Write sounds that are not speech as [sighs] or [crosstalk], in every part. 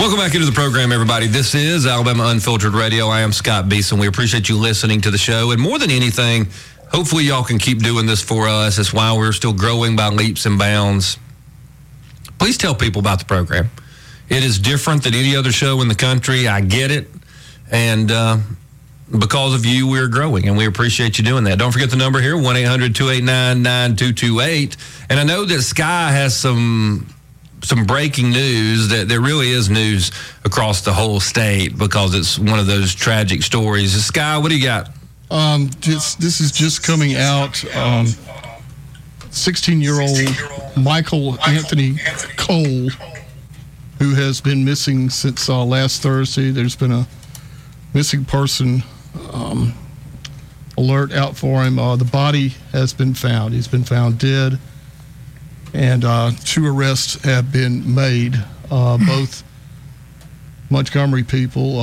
Welcome back into the program, everybody. This is Alabama Unfiltered Radio. I am Scott Beeson. We appreciate you listening to the show. And more than anything, hopefully y'all can keep doing this for us. It's why we're still growing by leaps and bounds. Please tell people about the program. It is different than any other show in the country. I get it. And uh, because of you, we're growing, and we appreciate you doing that. Don't forget the number here 1 800 289 9228. And I know that Sky has some some breaking news that there really is news across the whole state because it's one of those tragic stories. Sky, what do you got? Um, this, this is just coming out. Um, 16 year old Michael Anthony Cole, who has been missing since uh, last Thursday. There's been a missing person um, alert out for him. Uh, the body has been found. He's been found dead and uh, two arrests have been made. Uh, [laughs] both Montgomery people,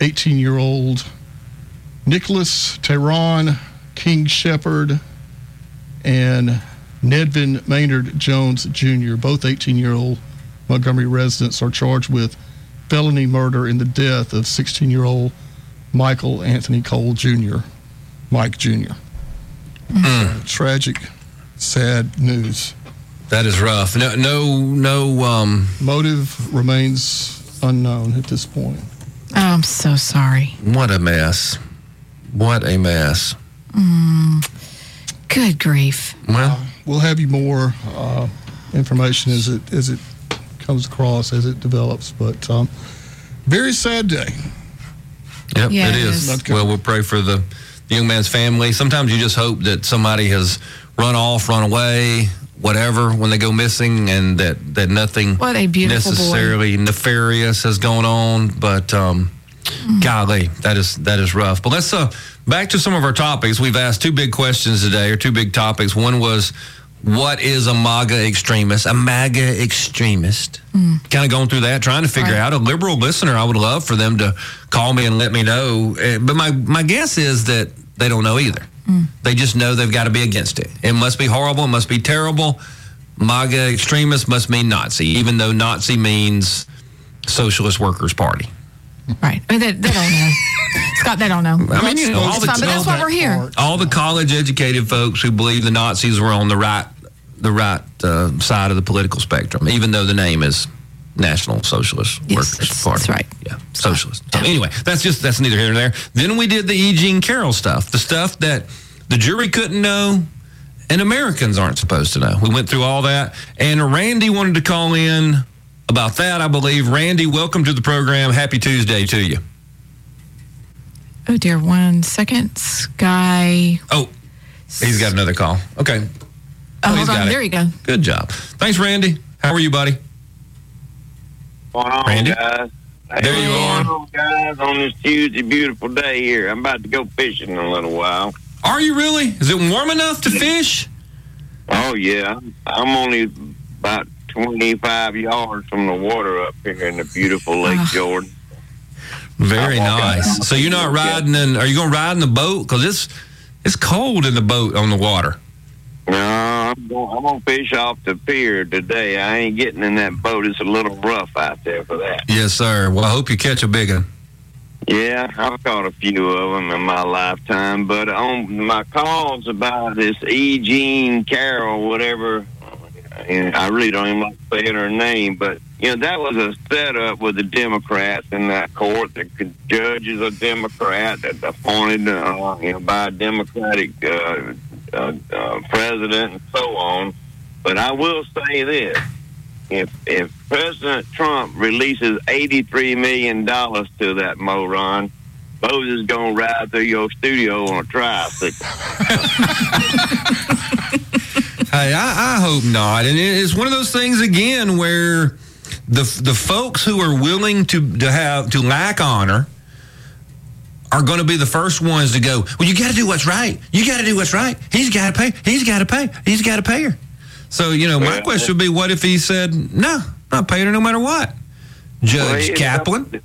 18 um, year old Nicholas Tehran King Shepard and Nedvin Maynard Jones Jr., both 18 year old Montgomery residents, are charged with felony murder in the death of 16 year old Michael Anthony Cole Jr., Mike Jr. Mm. Tragic, sad news. That is rough. No, no, no. Um, Motive remains unknown at this point. Oh, I'm so sorry. What a mess. What a mess. Mm, good grief. Well, uh, we'll have you more uh, information as it as it comes across as it develops. But um, very sad day. Yep, yeah, it is. is. Well, we'll pray for the, the young man's family. Sometimes you just hope that somebody has run off, run away, whatever when they go missing and that, that nothing necessarily boy. nefarious has gone on. But um, mm. golly, that is that is rough. But let's uh, back to some of our topics. We've asked two big questions today, or two big topics. One was what is a MAGA extremist? A MAGA extremist. Mm. Kind of going through that, trying to figure right. out. A liberal listener, I would love for them to call me and let me know. Eh, but my, my guess is that they don't know either. Mm. They just know they've got to be against it. It must be horrible. It must be terrible. MAGA extremists must mean Nazi, even though Nazi means Socialist Workers Party. Right. I mean, they, they don't know. [laughs] Scott, they don't know. I mean, you know, all the, fine, but that's why we're here. All the college-educated folks who believe the Nazis were on the right, the right uh, side of the political spectrum, even though the name is National Socialist yes, Workers Party. That's right. Yeah, socialist. So anyway, that's just that's neither here nor there. Then we did the E. Jean Carroll stuff, the stuff that the jury couldn't know and Americans aren't supposed to know. We went through all that, and Randy wanted to call in about that. I believe. Randy, welcome to the program. Happy Tuesday to you. Oh dear, one second, Sky. Oh, he's got another call. Okay. Oh, oh hold on. There you go. Good job. Thanks, Randy. How are you, buddy? Going on, Randy? guys? There you are. guys, on this Tuesday, beautiful day here. I'm about to go fishing in a little while. Are you really? Is it warm enough to fish? Oh, yeah. I'm only about 25 yards from the water up here in the beautiful Lake uh, Jordan. Very nice. So you're not riding in, are you going to ride in the boat? Because it's, it's cold in the boat on the water. No, I'm going, I'm to fish off the pier today. I ain't getting in that boat. It's a little rough out there for that. Yes, sir. Well, I hope you catch a big one. Yeah, I've caught a few of them in my lifetime, but on my calls about this E. Jean Carroll, whatever, I really don't even like saying her name, but you know that was a setup with the Democrats in that court. The judge is a Democrat that appointed, uh, you know, by a Democratic uh, uh, uh, president and so on. But I will say this: if if President Trump releases eighty three million dollars to that moron, Moses gonna ride through your studio on a tricycle. [laughs] hey, I, I hope not. And it's one of those things again where the the folks who are willing to to have to lack honor are going to be the first ones to go, well, you got to do what's right. You got to do what's right. He's got to pay. He's got to pay. He's got to pay her. So, you know, my question would be, what if he said, no, not paying her no matter what? Judge well, Kaplan?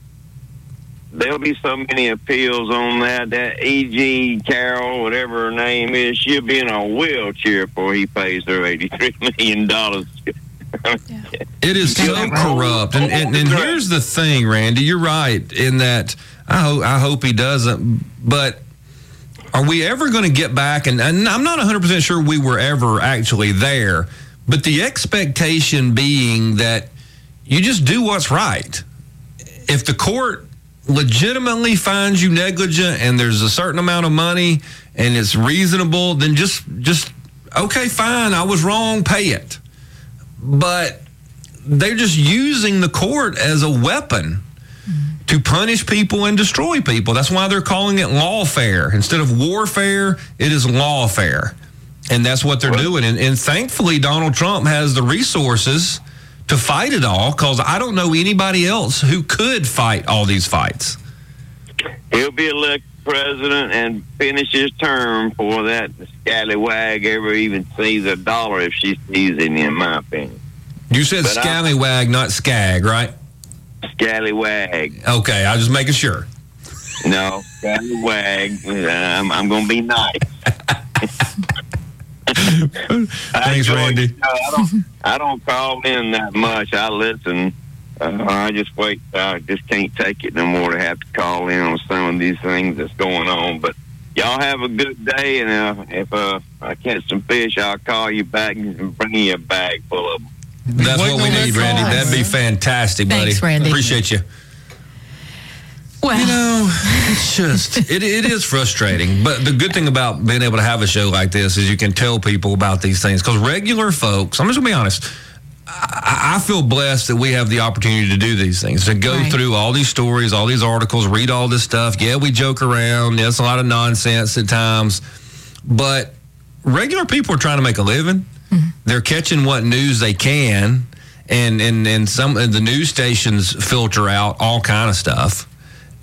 There'll be so many appeals on that. That E.G. Carroll, whatever her name is, she'll be in a wheelchair before he pays her $83 million. It is so corrupt, and, and, and here's the thing, Randy. You're right in that. I hope I hope he doesn't, but are we ever going to get back? And, and I'm not 100 percent sure we were ever actually there, but the expectation being that you just do what's right. If the court legitimately finds you negligent and there's a certain amount of money and it's reasonable, then just just okay, fine, I was wrong, pay it. But they're just using the court as a weapon to punish people and destroy people. That's why they're calling it lawfare. Instead of warfare, it is lawfare. And that's what they're doing. And, and thankfully, Donald Trump has the resources to fight it all because I don't know anybody else who could fight all these fights. He'll be elected president and finish his term before that scallywag ever even sees a dollar if she sees him, in my opinion. You said but scallywag, I, not scag, right? Scallywag. Okay, I was just making sure. No, scallywag. I'm, I'm going to be nice. [laughs] Thanks, Randy. I don't, I don't call in that much. I listen. Uh, I just wait. I just can't take it no more to have to call in on some of these things that's going on. But y'all have a good day, and uh, if uh, I catch some fish, I'll call you back and bring you a bag full of them. That's what we need, Randy. That'd be fantastic, buddy. Thanks, Randy. Appreciate you. Well, you know, it's just [laughs] it, it is frustrating. But the good thing about being able to have a show like this is you can tell people about these things because regular folks. I'm just gonna be honest. I, I, feel blessed that we have the opportunity to do these things, to go right. through all these stories, all these articles, read all this stuff. Yeah, we joke around. Yeah, it's a lot of nonsense at times, but regular people are trying to make a living. Mm-hmm. They're catching what news they can, and and and some of the news stations filter out all kind of stuff.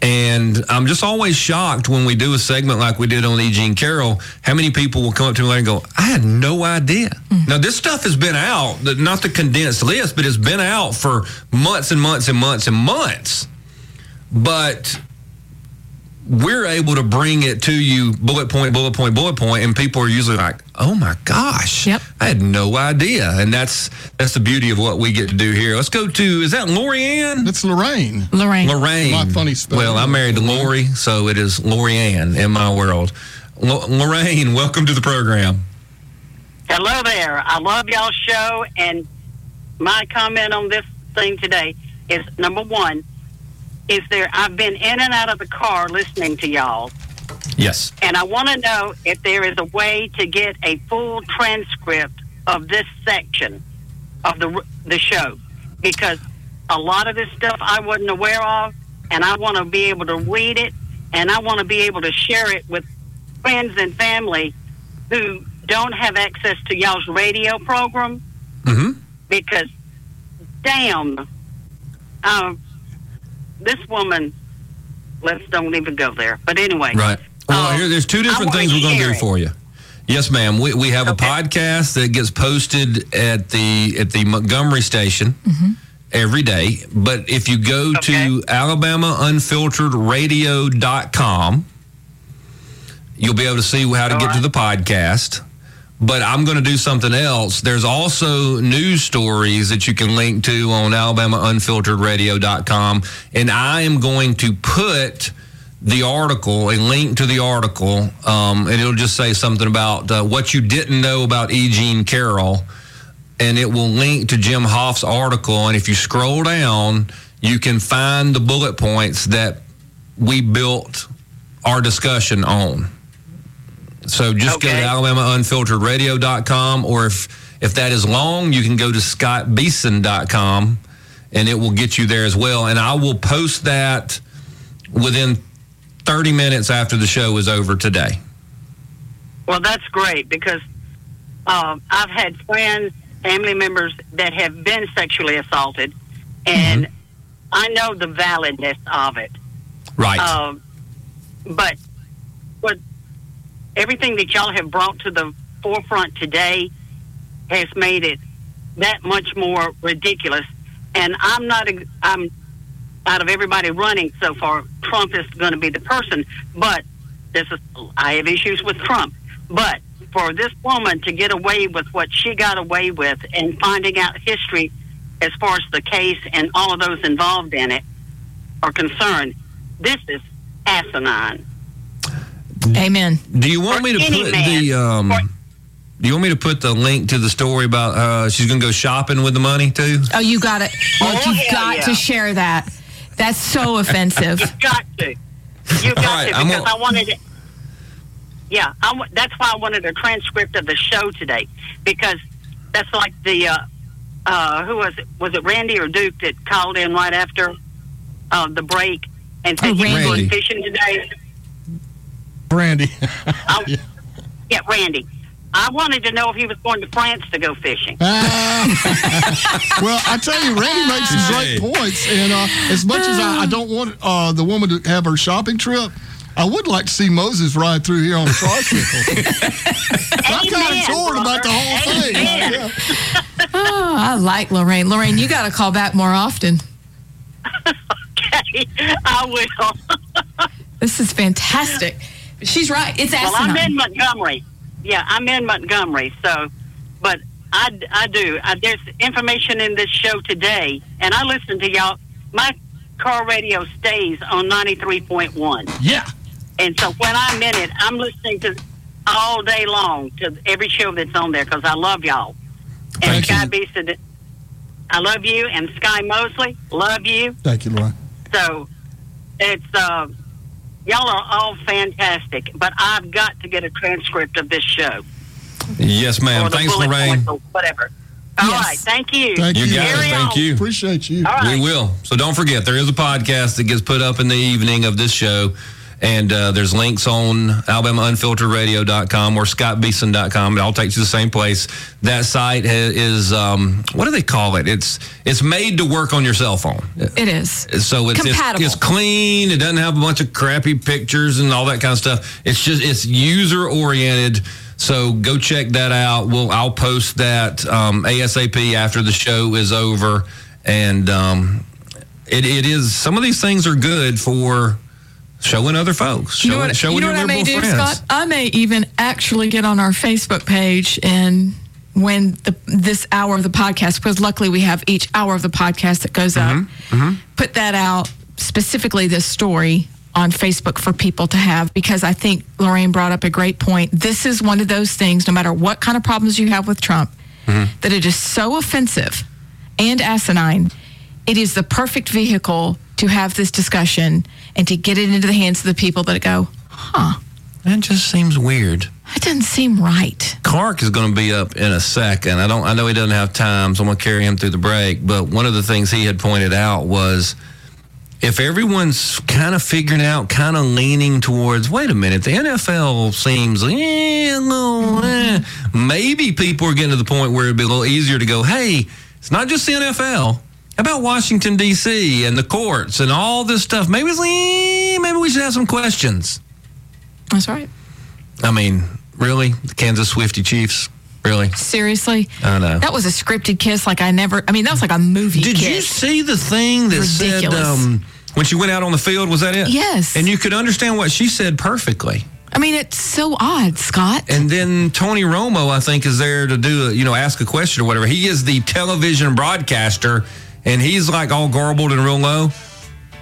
And I'm just always shocked when we do a segment like we did on E. Jean Carroll, how many people will come up to me and go, I had no idea. Mm-hmm. Now, this stuff has been out, not the condensed list, but it's been out for months and months and months and months. But we're able to bring it to you bullet point, bullet point, bullet point, and people are usually like, "Oh my gosh, yep. I had no idea." And that's that's the beauty of what we get to do here. Let's go to is that Lori Ann? It's Lorraine. Lorraine. Lorraine. My funny spelling. Well, I'm married to Lori, so it is Lori Ann in my world. L- Lorraine, welcome to the program. Hello there. I love y'all's show, and my comment on this thing today is number one is there I've been in and out of the car listening to y'all. Yes. And I want to know if there is a way to get a full transcript of this section of the the show because a lot of this stuff I wasn't aware of and I want to be able to read it and I want to be able to share it with friends and family who don't have access to y'all's radio program mm-hmm. because damn um, this woman, let's don't even go there. But anyway. Right. Well, um, here, there's two different things we're going to do it. for you. Yes, ma'am. We, we have okay. a podcast that gets posted at the at the Montgomery station mm-hmm. every day. But if you go okay. to AlabamaUnfilteredRadio.com, you'll be able to see how to All get right. to the podcast but I'm going to do something else. There's also news stories that you can link to on AlabamaUnfilteredRadio.com, and I am going to put the article, a link to the article, um, and it'll just say something about uh, what you didn't know about E. Jean Carroll, and it will link to Jim Hoft's article. And if you scroll down, you can find the bullet points that we built our discussion on. So just okay. go to alabamaunfilteredradio.com, or if if that is long, you can go to scottbeeson.com, and it will get you there as well. And I will post that within 30 minutes after the show is over today. Well, that's great because um, I've had friends, family members that have been sexually assaulted, and mm-hmm. I know the validness of it. Right. Um, but everything that y'all have brought to the forefront today has made it that much more ridiculous. And I'm not, I'm out of everybody running so far, Trump is going to be the person. But this is, I have issues with Trump. But for this woman to get away with what she got away with and finding out history as far as the case and all of those involved in it are concerned, this is asinine. Amen. Do you want for me to put man, the um? For, do you want me to put the link to the story about uh, she's going to go shopping with the money too? Oh, you got it. oh, you've got yeah. to share that. That's so offensive. [laughs] You've got to. You got right, to because I wanted it. Yeah, I, that's why I wanted a transcript of the show today because that's like the uh, uh, who was it? Was it Randy or Duke that called in right after uh, the break and said oh, you were going fishing today? Randy. [laughs] I, [laughs] yeah. yeah, Randy. I wanted to know if he was going to France to go fishing. Uh, [laughs] well, I tell you, Randy makes some great points. And uh, as much as I, I don't want uh, the woman to have her shopping trip, I would like to see Moses ride through here on a tricycle. I'm kind of torn about the whole thing. Yeah. oh, I like Lorraine. Lorraine, you got to call back more often. okay, I will. this is fantastic. She's right. It's asinine. Well, I'm in Montgomery. Yeah, I'm in Montgomery. So, but I, I do. I, there's information in this show today, and I listen to y'all. My car radio stays on 93.1. Yeah. And so when I'm in it, I'm listening to all day long to every show that's on there because I love y'all. And Thank Sky Beeson, I love you. And Sky Mosley, love you. Thank you, Laura. So it's, uh, y'all are all fantastic. But I've got to get a transcript of this show. Yes, ma'am. Thanks, Lorraine. Whatever. All yes. right, Thank you. Thank you. You got it. Thank you. Appreciate you. We will. So don't forget, there is a podcast that gets put up in the evening of this show. And uh, there's links on AlabamaUnfilteredRadio.com or ScottBeeson.com. It all takes you to the same place. That site is, um, what do they call it? It's it's made to work on your cell phone. It is. So it's, it's, it's clean. It doesn't have a bunch of crappy pictures and all that kind of stuff. It's just, it's user oriented. So go check that out. We'll I'll post that um, ASAP after the show is over, and um, it, it is some of these things are good for showing other folks. Showing, you know what, showing you know what I may do, friends. Scott? I may even actually get on our Facebook page and when the, this hour of the podcast, because luckily we have each hour of the podcast that goes up, mm-hmm, mm-hmm. put that out specifically this story on Facebook for people to have because I think Lorraine brought up a great point. This is one of those things, no matter what kind of problems you have with Trump, mm-hmm. that it is so offensive and asinine. It is the perfect vehicle to have this discussion and to get it into the hands of the people that go, huh. That just seems weird. That doesn't seem right. Clark is going to be up in a second. I don't. I know he doesn't have time, so I'm going to carry him through the break. But one of the things he had pointed out was if everyone's kind of figuring out, kind of leaning towards, wait a minute, the NFL seems, eh, little, eh. maybe people are getting to the point where it'd be a little easier to go, hey, it's not just the NFL. How about Washington D.C. and the courts and all this stuff? Maybe we, maybe we should have some questions. That's right. I mean, really, the Kansas Swifty Chiefs. Really? Seriously? I know. That was a scripted kiss like I never, I mean, that was like a movie Did kiss. you see the thing that Ridiculous. said, um, when she went out on the field, was that it? Yes. And you could understand what she said perfectly. I mean, it's so odd, Scott. And then Tony Romo, I think, is there to do, a, you know, ask a question or whatever. He is the television broadcaster and he's like all garbled and real low.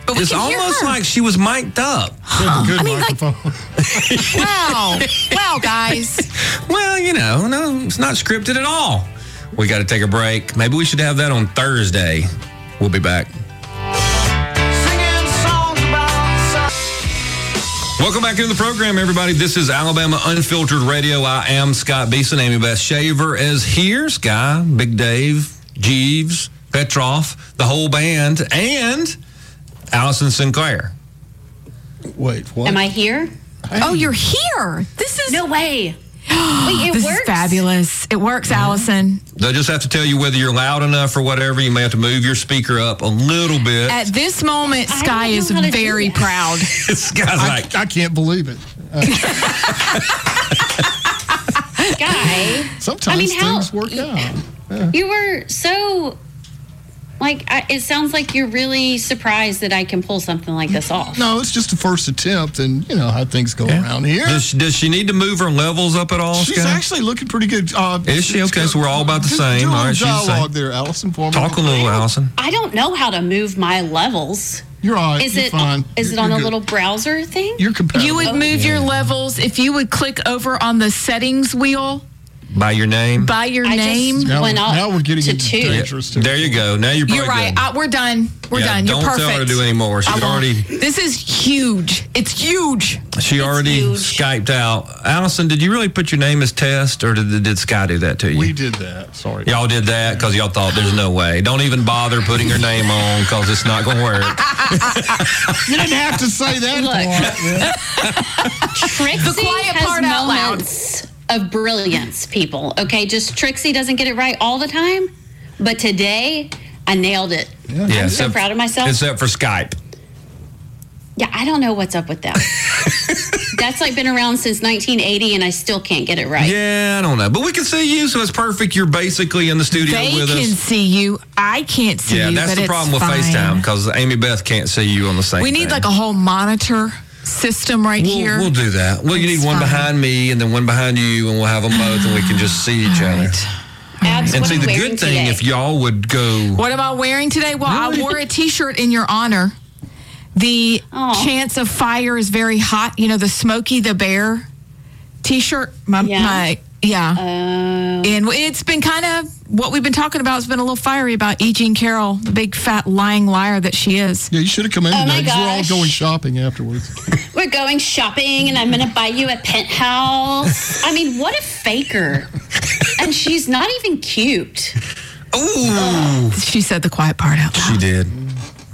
But it's almost like she was mic'd up. Huh. [gasps] Good I mean, microphone. Like, wow, wow, guys. [laughs] Well, you know, no, it's not scripted at all. We got to take a break. Maybe we should have that on Thursday. We'll be back. Welcome back into the program, everybody. This is Alabama Unfiltered Radio. I am Scott Beeson. Amy Beth Shaver is here. Sky, Big Dave, Jeeves, Petrov, the whole band, and Allison Sinclair. Wait, what? Am I here? Oh, you're here. This is no way. [gasps] Wait, it this works? is fabulous. It works, mm-hmm. Allison. They'll just have to tell you whether you're loud enough or whatever. You may have to move your speaker up a little bit. At this moment, Sky is very proud. [laughs] Sky's I, like, I can't believe it. Uh, [laughs] Sky. Sometimes I mean, things how, work out. Yeah. You were so Like, I, it sounds like you're really surprised that I can pull something like this off. No, it's just the first attempt, and you know how things go yeah. around here. Does, does, she need to move her levels up at all? She's Scott? actually looking pretty good. Uh, Is she okay? So we're all about the same. All right, dialogue there, Allison. For me. Talk a little, Allison. I don't know how to move my levels. You're all right. Is You're it fine. is You're- it on a good. little browser thing? You're compatible. You would move your levels if you would click over on the settings wheel By your name. by your I name. just now, went up now we're getting to into two. dangerous There you go. Now you're probably You're right. good. Uh, we're done. We're Yeah, done. You're perfect don't perfect. tell her to do any more. She's already This is huge. It's huge. she already huge. skyped out. Allison, did you really put your name as test, or did did Sky do that to you? We did that. Sorry. Y'all did that because y'all thought there's no way. Don't even bother putting her name on because it's not going to work. [laughs] You didn't have to say that. Look. part. [laughs] Trixie The quiet has part out loud. Moments of brilliance, people. Okay, just Trixie doesn't get it right all the time, but today I nailed it. Yeah, I'm so proud of myself. Except for Skype. Yeah, I don't know what's up with that. [laughs] That's like been around since 1980, and I still can't get it right. Yeah, I don't know, but we can see you, so it's perfect. You're basically in the studio They with us. They can see you. I can't see Yeah, you. Yeah, that's but the it's problem with fine. FaceTime because Amy Beth can't see you on the same. We need thing. like a whole monitor system right We'll, here. we'll do that. Well, you need one fine. behind me and then one behind you, and we'll have them both, and we can just see each All other. right. Abs, And see, the good thing, today? if y'all would go, What am I wearing today? Well, I wore a T-shirt in your honor. The Aw. chance of fire is very hot. You know the Smokey the Bear T-shirt. My, Yeah. my yeah. Uh, and it's been kind of what we've been talking about. has been a little fiery about E. Jean Carroll, the big fat lying liar that she is. Yeah, you should have come in Oh, today my 'cause we're all going shopping afterwards. [laughs] we're going shopping, and I'm going to buy you a penthouse. I mean, what a faker! And she's not even cute. ooh, She said the quiet part out loud. she did.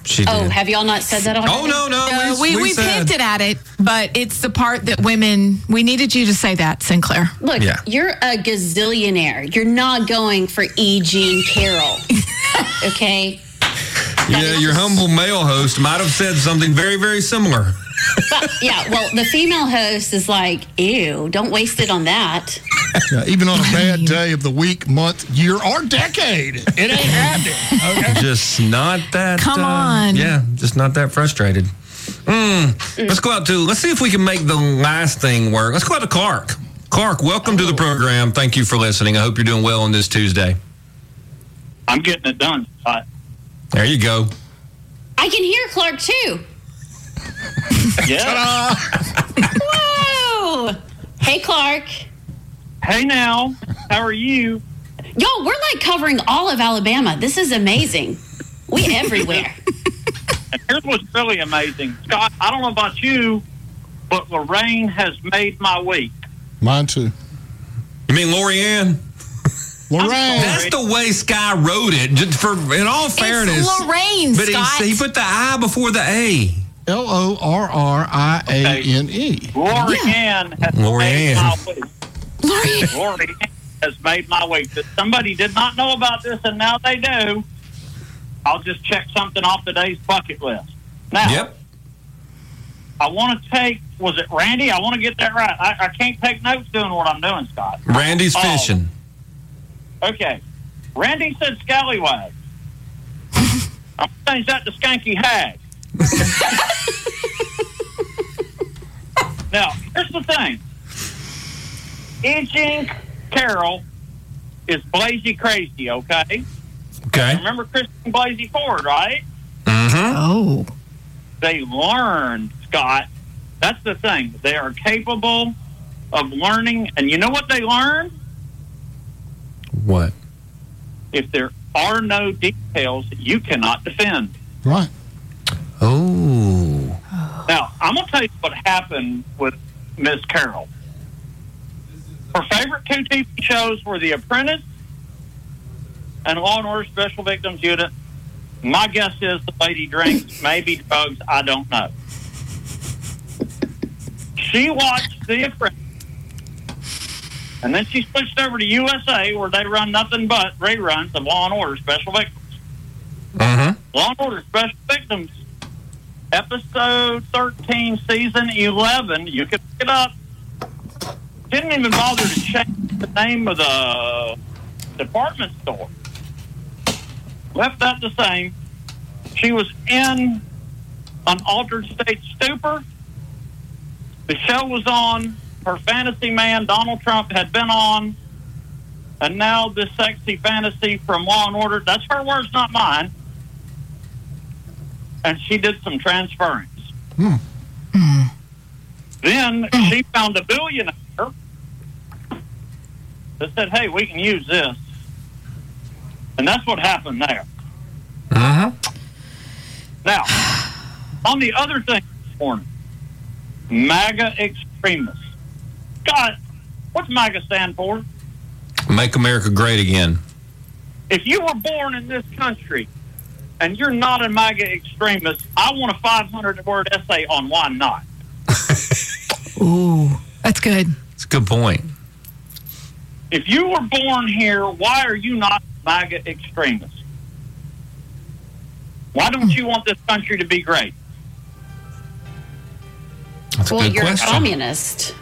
She did. Oh, have y'all not said that already? Oh no, no, Uh, we, we, said- hinted at it, but it's the part that women. We needed you to say that, Sinclair. Look, Yeah. you're a gazillionaire. You're not going for E. Jean Carroll. [laughs] okay? Yeah, your humble male host might have said something very, very similar. But, [laughs] yeah, well, the female host is like, ew, don't waste it on that. Yeah, even on a bad day of the week, month, year, or decade, it ain't [laughs] happening. Okay. just not that. Come uh, on. Yeah, just not that frustrated. Mm. Let's go out to. Let's see if we can make the last thing work. Let's go out to Clark. Clark, welcome to the program. Thank you for listening. I hope you're doing well on this Tuesday. I'm getting it done. Uh, There you go. I can hear Clark too. [laughs] yeah. Whoa! Hey, Clark. hey now, how are you? Yo, we're like covering all of Alabama. This is amazing. We everywhere. [laughs] And here's what's really amazing, Scott. I don't know about you, but Lorraine has made my week. Mine too. You mean Lori Ann? [laughs] Lorraine. That's the way Sky wrote it. Just for in all fairness, it's Lorraine, but Scott. he, he put the I before the A. L O R R I A N E. Lori Yeah. Ann has Lori made Ann. my week. Lori, Lori Ann has made my week. That somebody did not know about this, and now they do. I'll just check something off today's bucket list. Now, Yep. I want to take. Was it Randy? I want to get that right. I, I can't take notes doing what I'm doing, Scott. Randy's Oh. fishing. Okay. Randy said scallywag. [laughs] I'm going to change that to skanky hag. [laughs] now, here's the thing. E. Jean Carroll is Blazy crazy, okay? Okay. Remember Christian Blasey Ford, right? Mm-hmm. oh, They learn, Scott. That's the thing. They are capable of learning. And you know what they learn? What? If there are no details, you cannot defend. Right. Oh. Now, I'm going to tell you what happened with Miss Carroll. Her favorite two TV shows were The Apprentice and Law and Order Special Victims Unit. My guess is the lady drinks, maybe drugs, I don't know. She watched The Apprentice. And then she switched over to USA, where they run nothing but reruns of Law and Order Special Victims. Mm-hmm. Law and Order Special Victims, episode 13, season 11. You can pick it up. Didn't even bother to change the name of the department store. left that the same. She was in an altered state stupor. The show was on. Her fantasy man, Donald Trump, had been on. And now this sexy fantasy from Law and Order, that's her words, not mine. And she did some transference. Hmm. Then she found a billionaire that said, hey, we can use this. And that's what happened there. Uh-huh. Now, on the other thing this morning, MAGA extremists. God, what's MAGA stand for? Make America Great Again. If you were born in this country and you're not a MAGA extremist, I want a 500 word essay on why not. [laughs] Ooh, that's good. It's a good point. If you were born here, why are you not MAGA extremist? Why don't you want this country to be great? That's well, a good you're question. a communist.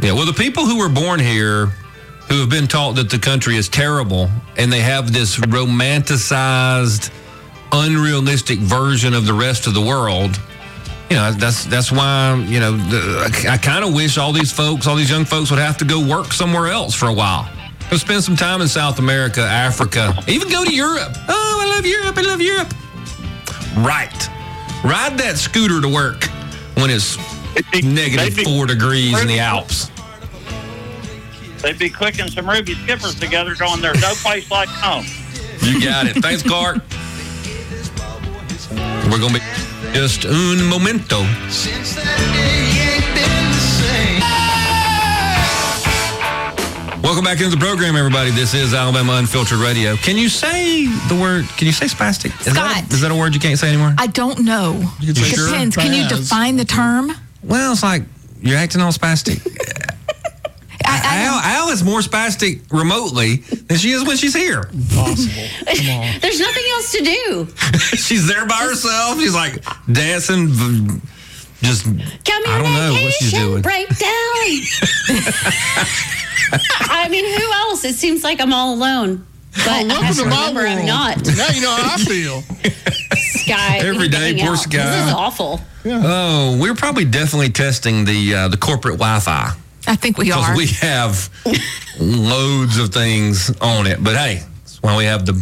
Yeah, well, the people who were born here who have been taught that the country is terrible and they have this romanticized, unrealistic version of the rest of the world. You know, that's that's why you know the, I, I kind of wish all these folks, all these young folks, would have to go work somewhere else for a while. Go spend some time in South America, Africa, even go to Europe. Oh, I love Europe! I love Europe. Right, ride that scooter to work when it's negative four degrees in the Alps. They'd be clicking some Ruby Slippers together going, there's no place like home. You got it. Thanks, Clark. We're going to be just un momento. Welcome back into the program, everybody. This is Alabama Unfiltered Radio. Can you say the word? Can you say spastic? Is that, Scott. is that a word you can't say anymore? I don't know. You can say depends. Can you define the term? well, it's like you're acting all spastic. I, Al, Al is more spastic remotely than she is when she's here. Possible. Come on. [laughs] There's nothing else to do. [laughs] she's there by herself. She's like dancing, v- just I don't know what she's Communication doing. breakdown. [laughs] I mean, who else? It seems like I'm all alone. But I Welcome to to my remember I'm world. not. Now you know how I feel. Sky. we Every need to day, hang poor out. Sky. This is awful. Oh, we're probably definitely testing the uh, the corporate Wi-Fi I think we are. we have loads of things on it. But hey, that's why we have the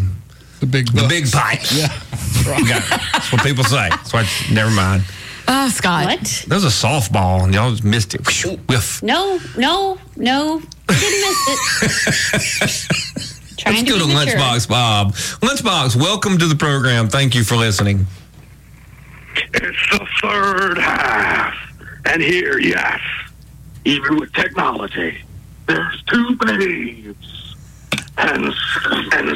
The big the bucks. big pipes. Yeah. [laughs] Okay, That's what people say. That's why. Never mind. oh, Scott. What? There's a softball and y'all just missed it. Whew, Whiff. No, no, no. Didn't miss it. [laughs] Trying Let's to go to be mature. Lunchbox Bob. Lunchbox, welcome to the program. Thank you for listening. It's the third half. And here, yes, even with technology, there's two babes. And, and,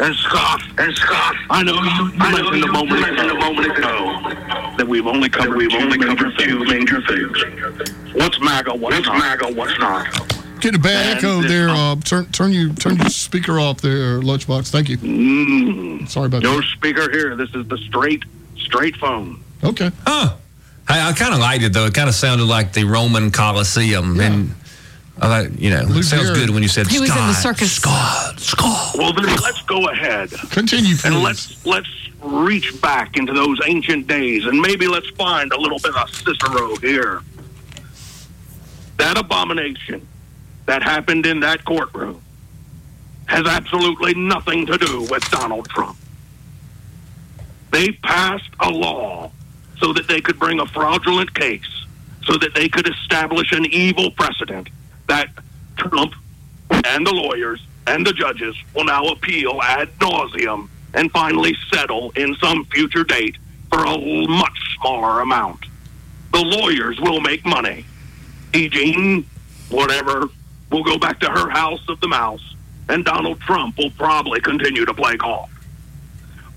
and Scott, and Scott, I know you, you mentioned a moment, mentioned a moment ago that we've only covered, we've only covered two major things. What's MAGA, what's MAGA, what's not? Get a bad And echo there. Uh, turn turn you turn your speaker off there, Lunchbox. Thank you. Mm, Sorry about no that. No speaker here. This is the straight, straight phone. Okay. Huh. Hey, I kind of liked it though. It kind of sounded like the Roman Colosseum, and I thought, you know, it Luke sounds Garrett. good when you said He was in the circus. Scott, Scott. Well, then let's go ahead. Continue, please. and let's let's reach back into those ancient days and maybe let's find a little bit of Cicero here. That abomination that happened in that courtroom has absolutely nothing to do with Donald Trump. They passed a law so that they could bring a fraudulent case, so that they could establish an evil precedent that Trump and the lawyers and the judges will now appeal ad nauseum and finally settle in some future date for a much smaller amount. The lawyers will make money. E. Jean, whatever, will go back to her house of the mouse, and Donald Trump will probably continue to play golf.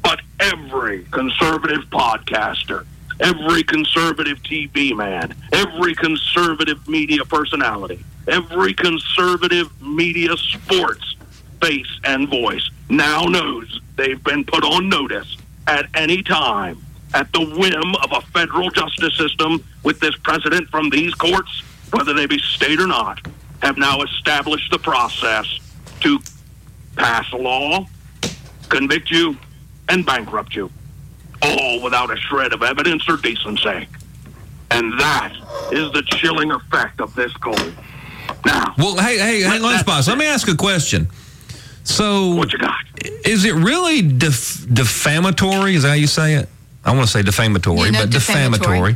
But every conservative podcaster, every conservative TV man, every conservative media personality, every conservative media sports face and voice now knows they've been put on notice at any time at the whim of a federal justice system with this president from these courts, whether they be state or not, have now established the process to pass a law, convict you, and bankrupt you, all without a shred of evidence or decency. And that is the chilling effect of this code. Now, well, hey, hey, hey, Lunchbox, let me ask a question. So, what you got? Is it really def- defamatory? Is that how you say it? I want to say defamatory, but defamatory. defamatory.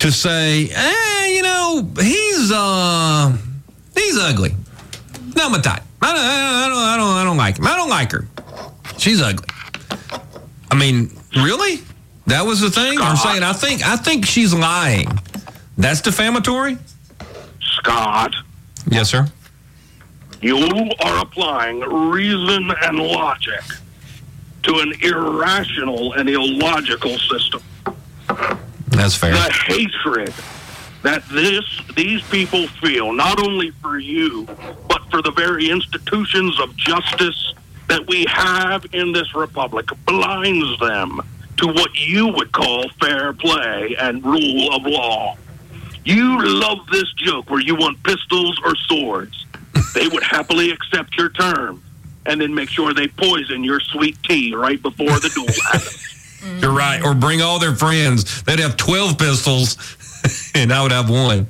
to say, eh, you know, he's uh, he's ugly. Not my type. I don't, I don't, I don't, I don't like him. I don't like her. She's ugly. I mean, really? That was the thing. Scott. I'm saying. I think. I think she's lying. That's defamatory. Scott. Yes, sir. You are applying reason and logic to an irrational and illogical system. That's fair. The hatred that this these people feel not only for you but for the very institutions of justice that we have in this republic blinds them to what you would call fair play and rule of law. You love this joke where you want pistols or swords. they would happily accept your terms and then make sure they poison your sweet tea right before the duel [laughs] happens. You're right. Or bring all their friends. They'd have 12 pistols, [laughs] and I would have one.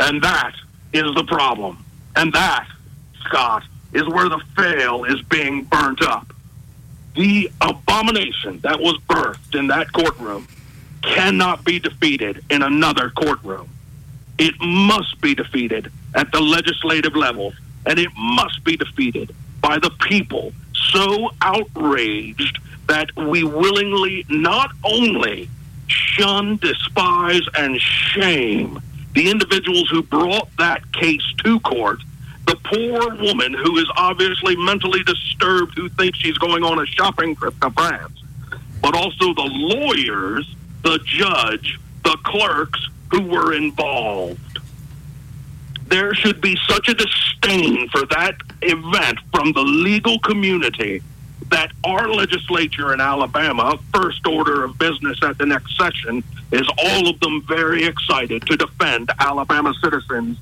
And that is the problem. And that, Scott, is where the fail is being burnt up. The abomination that was birthed in that courtroom cannot be defeated in another courtroom. It must be defeated at the legislative level, and it must be defeated by the people so outraged that we willingly not only shun, despise, and shame the individuals who brought that case to court, the poor woman who is obviously mentally disturbed who thinks she's going on a shopping trip to France, but also the lawyers, the judge, the clerks who were involved. There should be such a disdain for that event from the legal community that our legislature in Alabama, first order of business at the next session, is all of them very excited to defend Alabama citizens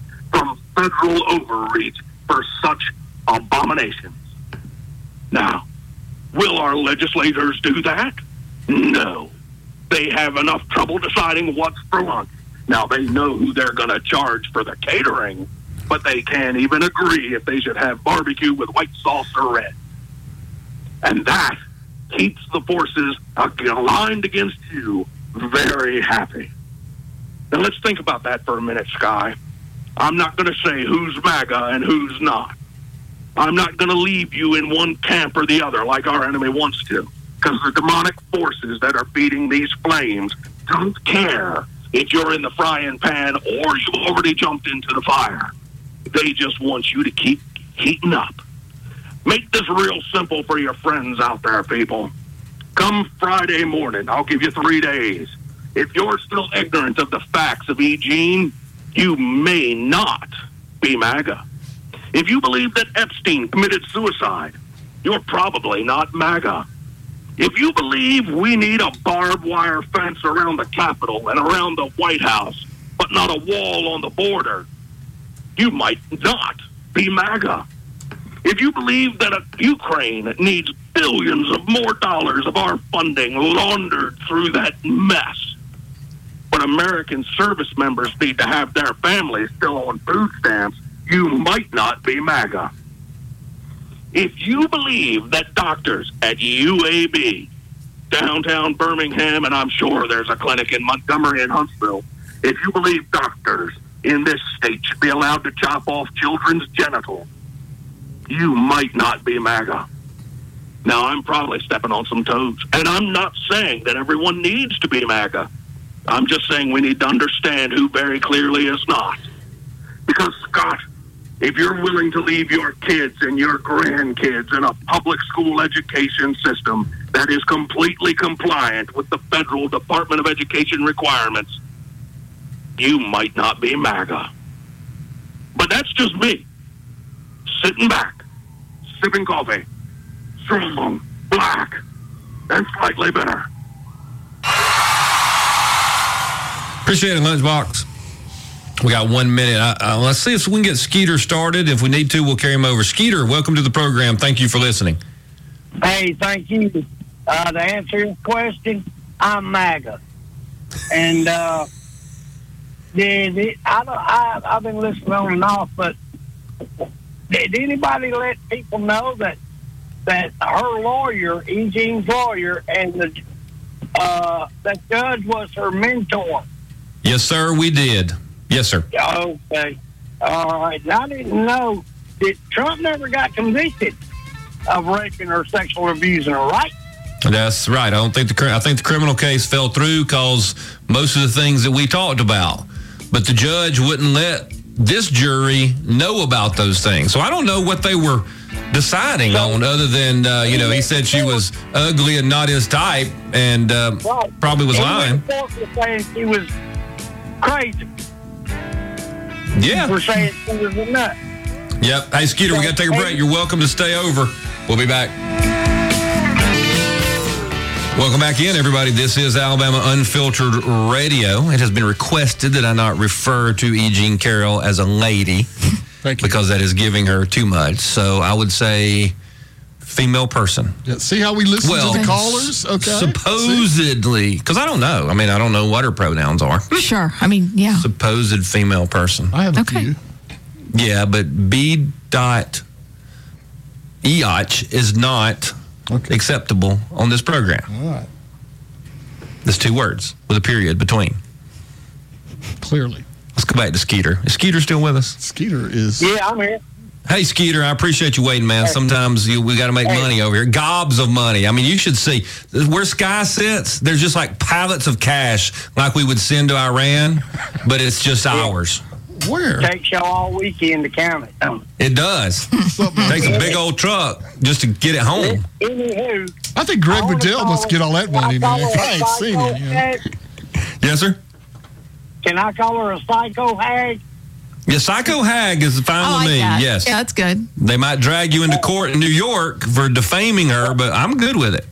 federal overreach for such abominations. Now, will our legislators do that? No. They have enough trouble deciding what's for lunch. Now, they know who they're going to charge for the catering, but they can't even agree if they should have barbecue with white sauce or red. And that keeps the forces aligned against you very happy. Now, let's think about that for a minute, Sky. I'm not going to say who's MAGA and who's not. I'm not going to leave you in one camp or the other like our enemy wants to, because the demonic forces that are feeding these flames don't care if you're in the frying pan or you've already jumped into the fire. They just want you to keep heating up. Make this real simple for your friends out there, people. Come Friday morning, I'll give you three days. If you're still ignorant of the facts of E. Jean, you may not be MAGA. If you believe that Epstein committed suicide, you're probably not MAGA. If you believe we need a barbed wire fence around the Capitol and around the White House, but not a wall on the border, you might not be MAGA. If you believe that Ukraine needs billions of more dollars of our funding laundered through that mess, but American service members need to have their families still on food stamps, you might not be MAGA. If you believe that doctors at UAB, downtown Birmingham, and I'm sure there's a clinic in Montgomery and Huntsville, if you believe doctors in this state should be allowed to chop off children's genitals, you might not be MAGA. Now, I'm probably stepping on some toes, and I'm not saying that everyone needs to be MAGA. I'm just saying we need to understand who very clearly is not. Because, Scott, if you're willing to leave your kids and your grandkids in a public school education system that is completely compliant with the federal Department of Education requirements, you might not be MAGA. But that's just me. Sitting back, sipping coffee, strong, black, and slightly bitter. Appreciate it, Lunchbox. We got one minute. Uh, let's see if we can get Skeeter started. If we need to, we'll carry him over. Skeeter, welcome to the program. Thank you for listening. Hey, thank you. Uh, to answer your question, I'm MAGA. And uh, I, I, I've been listening on and off, but did anybody let people know that that her lawyer, E. Jean's lawyer, and the uh, that judge was her mentor? Yes, sir, we did. Yes, sir. Okay. All right. I didn't know that Trump never got convicted of raping or sexual abusing her, right? That's right. I don't think the I think the criminal case fell through because most of the things that we talked about, but the judge wouldn't let this jury know about those things. So I don't know what they were deciding so, on, other than uh, you know he said she was ugly and not his type, and uh, right. probably was lying. saying she was crazy. Yeah, we're saying she was a nut. Yep. Hey, Skeeter, we got to take a break. You're welcome to stay over. We'll be back. Welcome back in, everybody. This is Alabama Unfiltered Radio. It has been requested that I not refer to E. Jean Carroll as a lady because that is giving her too much. So I would say female person. Yeah, see how we listen well, to the callers? Okay. Supposedly, because I don't know. I mean, I don't know what her pronouns are. [laughs] Sure. I mean, yeah. Supposed female person. I have a okay. few. Yeah, but B. Dot EOch is not okay. acceptable on this program. All right. There's two words with a period between. Clearly. Let's go back to Skeeter. Is Skeeter still with us? Skeeter is. Yeah, I'm here. Hey, Skeeter, I appreciate you waiting, man. Sometimes you, we got to make hey. money over here. Gobs of money. I mean, you should see where Sky sits. There's just like pallets of cash, like we would send to Iran, but it's just ours. Where? It takes y'all all weekend to count it. Don't it? it does. [laughs] it takes a big old truck just to get it home. Anywho, I think Greg Waddell must get all that money, man. I ain't seen it. You know? Yes, sir. Can I call her a psycho hag? Yeah, psycho hag is fine I with me. That. Yes, yeah, that's good. They might drag you into court in New York for defaming her, but I'm good with it.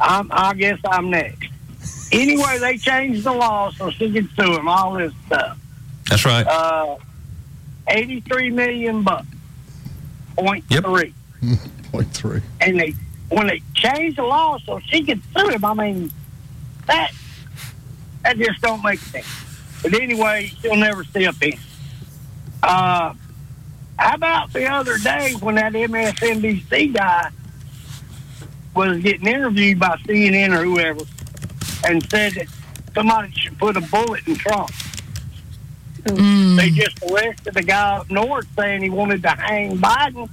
I'm, I guess I'm next. Anyway, they changed the law so she can sue him. All this stuff. That's right. Uh, 83 million bucks. Point yep. three. [laughs] Point three. And they when they changed the law so she could sue him, I mean that that just don't make sense. But anyway, she'll never see a penny. Uh, how about the other day when that MSNBC guy was getting interviewed by CNN or whoever and said that somebody should put a bullet in Trump? Mm. They just arrested the guy up north saying he wanted to hang Biden.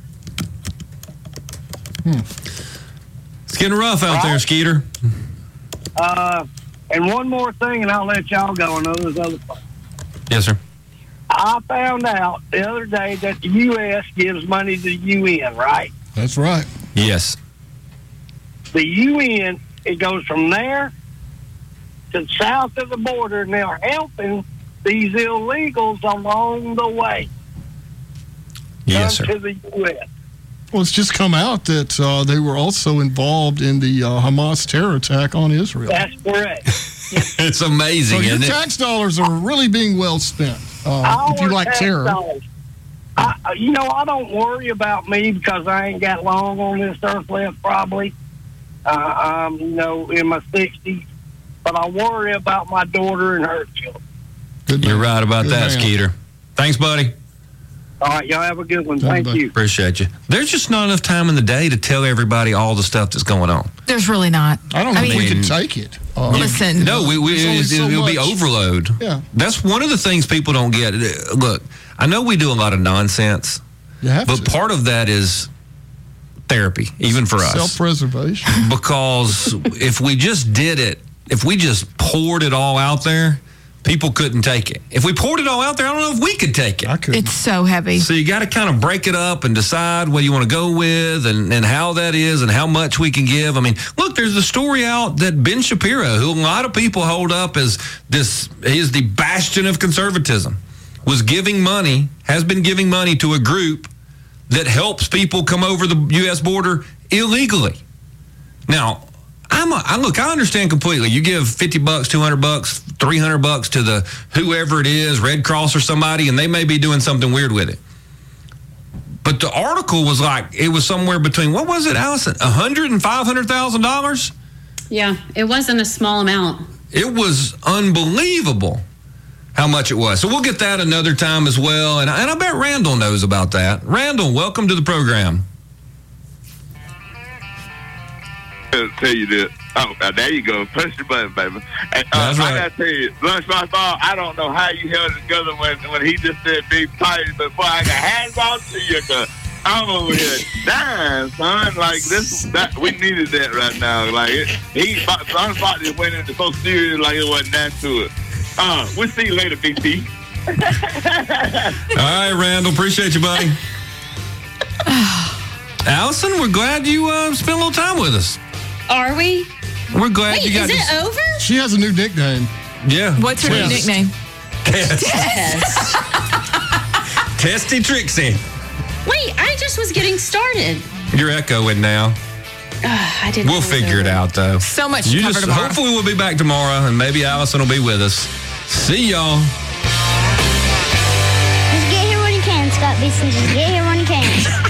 Hmm. It's getting rough out right? there, Skeeter. Uh, and one more thing, and I'll let y'all go. I know there's other folks. Yes, sir. I found out the other day that the U.S. gives money to the UN, right? That's right. Yes. The UN, it goes from there to south of the border, and they're helping these illegals along the way. Yes, sir. To the U.S. Well, it's just come out that uh, they were also involved in the uh, Hamas terror attack on Israel. That's correct. [laughs] it's amazing. So your tax it? dollars are really being well spent uh, if you like terror. I, you know, I don't worry about me because I ain't got long on this earth left, probably. Uh, I'm, you know, in my 60s. But I worry about my daughter and her children. Good You're right about good that, man. Skeeter. Thanks, buddy. All right, y'all have a good one. Thank you. Appreciate you. There's just not enough time in the day to tell everybody all the stuff that's going on. There's really not. I don't know I if mean, we can take it. Uh, listen. No, we, we, it, so it'll much. be overload. Yeah. That's one of the things people don't get. Look, I know we do a lot of nonsense, but to. part of that is therapy, even for us. Self preservation. Because [laughs] if we just did it, if we just poured it all out there, people couldn't take it. If we poured it all out there, I don't know if we could take it. I could. It's so heavy. So you got to kind of break it up and decide what you want to go with and, and how that is and how much we can give. I mean, look, there's a story out that Ben Shapiro, who a lot of people hold up as this, is the bastion of conservatism, was giving money, has been giving money to a group that helps people come over the U.S. border illegally. Now, I'm a, I look, I understand completely. You give 50 bucks, 200 bucks 300 bucks to the whoever it is, Red Cross or somebody, and they may be doing something weird with it. But the article was like it was somewhere between what was it, Allison? A hundred and five hundred thousand dollars. Yeah, it wasn't a small amount. It was unbelievable how much it was. So we'll get that another time as well. And, and I bet Randall knows about that. Randall, welcome to the program. I'll tell you this. Oh, there you go. Push the button, baby. And, uh, That's right. I gotta tell you, Lunchbox Ball, I don't know how you held it together when, when he just said big tight, before I got hands off to you, cause I'm over here dying, son. Like this, that we needed that right now. Like it, he, Lunchbox just went into so serious, like it wasn't that to it. Uh, we'll see you later, BT. [laughs] All right, Randall. Appreciate you, buddy. [sighs] Allison, we're glad you uh, spent a little time with us. Are we? We're glad Wait, you got is to- it over? She has a new nickname. Yeah. What's her new Test. nickname? Yes. Testy Trixie. Wait, I just was getting started. You're echoing now. Ugh, I didn't. We'll know figure it out though. So much to You cover just tomorrow. hopefully we'll be back tomorrow and maybe Allison will be with us. See y'all. Just get here when you can, Scott Beeson. Just get here when you can.